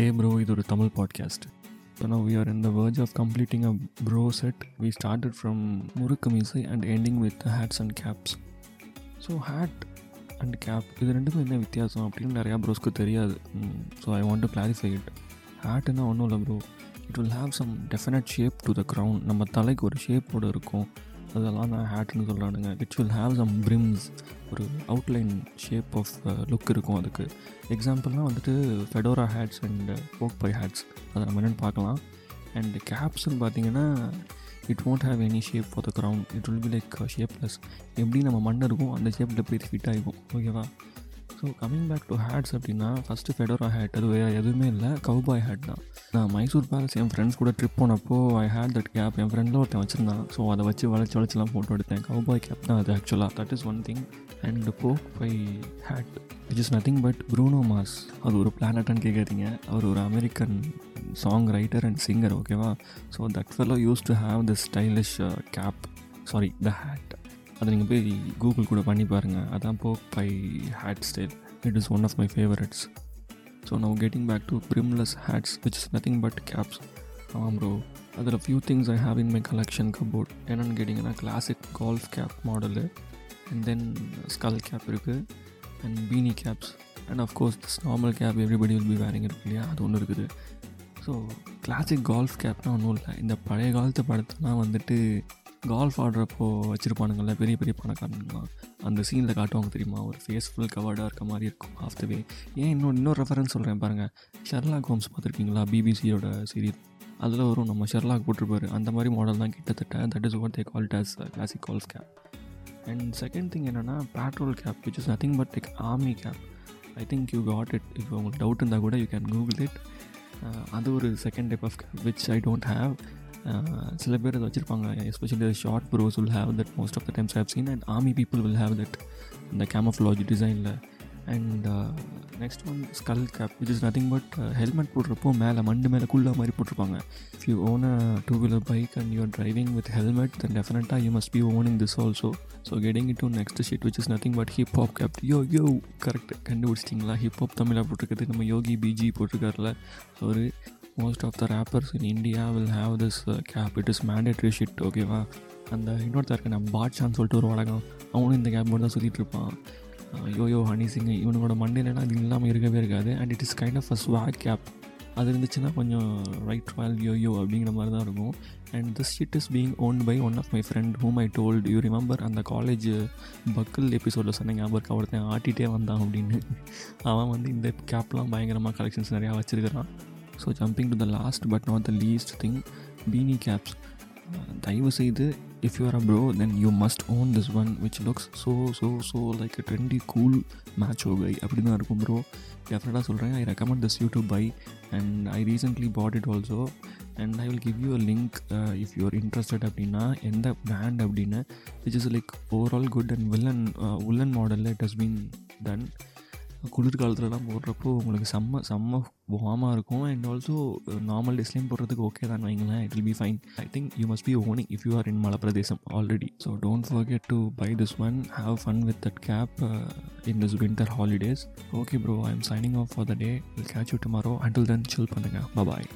Hey bro இது ஒரு Tamil podcast so no we are in the verge of completing a bro set we started from முறுக்கு மீசை and ending with hats and caps so hat and cap இது ரெண்டுக்கும் என்ன வித்தியாசம் அப்படின்னு நிறையா ப்ரோஸ்க்கு தெரியாது. So I want to clarify it ஹேட்டுன்னா ஒன்றும் இல்லை bro it will have some definite shape to the ground நம்ம தலைக்கு ஒரு ஷேப்போடு இருக்கும். அதெல்லாம் நான் ஹேட்னு சொல்கிறானுங்க it will have some brims ஒரு அவுட்லைன் ஷேப் ஆஃப் லுக் இருக்கும் அதுக்கு. எக்ஸாம்பிள்லாம் வந்துட்டு ஃபெடோரா ஹேட்ஸ் அண்ட் ஓக் பை ஹேட்ஸ் அதை நம்ம என்னென்னு பார்க்கலாம். அண்ட் கேப்ஸ்னு பார்த்தீங்கன்னா it won't have any shape for the ground it will be like shapeless எப்படி நம்ம மண் இருக்கும் அந்த ஷேப்பில் போய் ஃபிட் ஆகிக்கும் ஓகேவா so coming back to hats அப்படின்னா ஃபஸ்ட்டு ஃபெடோரா ஹேட் அது வேறு எதுவுமே இல்லை. கவுபாய் ஹேட் தான். நான் மைசூர் பேலஸ் என் ஃப்ரெண்ட்ஸ் கூட ட்ரிப் போனப்போ ஐ ஹேட் தட் கேப் என் ஃப்ரெண்டில் ஒருத்தன் வச்சுருந்தான். ஸோ அதை வச்சு வளைச்சி வளைச்செல்லாம் ஃபோட்டோ எடுத்தேன். கவுபாய் கேப் தான் அது ஆக்சுவலாக that is one thing and pork pie hat which is nothing but Bruno Mars அது ஒரு பிளானட்டான்னு கேட்குறீங்க அவர் ஒரு American song writer and singer ஓகேவா so that fellow used to have the stylish cap sorry the hat அதை நீங்கள் போய் கூகுள் கூட பண்ணி பாருங்கள் அதான் pork pie hat style it is one of my favourites so now getting back to brimless hats which is nothing but caps ஆமாம் bro அதில் few things I have in my collection cupboard என்னென்னு கேட்டிங்கன்னா classic golf cap model and then skull cap இருக்குது and beanie caps and of course this normal cap everybody will be wearing இருக்கு இல்லையா? அது ஒன்று இருக்குது. ஸோ கிளாசிக் கால்ஃப் கேப்னால் ஒன்றும் இல்லை. இந்த பழைய காலத்து படத்துலாம் வந்துட்டு கால்ஃப் ஆடுறப்போ வச்சுருப்பானுங்கள்ல பெரிய பெரிய பணக்காரங்களாம் அந்த சீனில் காட்டுவாங்க தெரியுமா? ஒரு ஃபேஸ் ஃபுல் கவர்டாக இருக்க மாதிரி இருக்கும் ஆஃப் த வே ஏன் இன்னொரு இன்னொரு ரெஃபரன்ஸ் சொல்கிறேன் பாருங்கள் ஷெர்லாக் ஹோம்ஸ் பார்த்துருக்கீங்களா? பிபிசியோட சீரியல் அதில் வரும் நம்ம ஷெர்லாக் போட்டிருப்பாரு. அந்த மாதிரி மாடல் தான் கிட்டத்தட்ட. That is what they called as classic golf cap and second thing என்னென்னா patrol cap which is nothing but like army cap I think you got it இப்போ உங்களுக்கு டவுட் இருந்தால் கூட யூ கேன் கூகுள் இட் அது ஒரு second type of cap which I don't have சில பேர் அதை வச்சுருப்பாங்க. Especially short bros will have that most of the times have seen and army people will have that இந்த camouflage டிசைனில் and next one skull cap which is nothing but helmet போடுறப்போ மேலே மண்டு மேலே குள்ளா மாதிரி போட்டிருப்பாங்க. If you own a two wheeler bike and you're driving with helmet then டெஃபினட்டாக you must be owning this also so getting it to next sheet which is nothing but hip hop cap yo yo correct கண்டுபிடிச்சிட்டிங்களா? Hip hop தமிழாக போட்டிருக்கிறது. நம்ம Yogi PG போட்டிருக்காருல. ஒரு most of the rappers in India will have this cap it is mandatory shit ஓகேவா அந்த இன்னொருத்தர் இருக்க நம்ம பாட்ஷான்னு சொல்லிட்டு ஒரு வழக்கம். அவனும் இந்த கேப் மட்டும் தான் சுற்றிட்டு இருப்பான். யோயோ ஹனி சிங் இவனோட மண்டையிலலாம் அது இல்லாமல் இருக்கவே இருக்காது. And it is kind of a swag cap அது இருந்துச்சுன்னா கொஞ்சம் ரைட் ராயல் யோயோ அப்படிங்கிற மாதிரி தான் இருக்கும். And this shit is being owned by one of my friend whom I told you remember அந்த காலேஜ் பக்கிள் எபிசோடில் சொன்ன ஞாபகம் ஒருத்தன் ஆட்டிகிட்டே வந்தான் அப்படின்னு. அவன் வந்து இந்த கேப்லாம் பயங்கரமாக கலெக்ஷன்ஸ் நிறையா வச்சுருக்கிறான். So jumping to the last but not the least thing beanie caps தயவு செய்து if you are a bro then you must own this one which looks so so so like a trendy cool match ஓகை அப்படி தான் இருக்கும் bro டெஃபினட்டாக சொல்கிறேன் I recommend this you to buy and I recently bought it also and I will give you a link if you are interested அப்படின்னா எந்த brand அப்படின்னு which is like overall good and villain woollen மாடலில் it has been done குளிர்காலத்துலலாம் போடுறப்போ உங்களுக்கு செம்ம செம்ம வார்மாக இருக்கும். அண்ட் ஆல்சோ நார்மல் டேஸ்லேயும் போடுறதுக்கு ஓகே தான் வைங்களேன். It will be fine I think you must be owning if you are in மலை பிரதேசம் already so don't forget to buy this one have fun with that cap in this winter holidays okay bro I am signing off for the day will catch you tomorrow until then chill பண்ணுங்கள் பாய்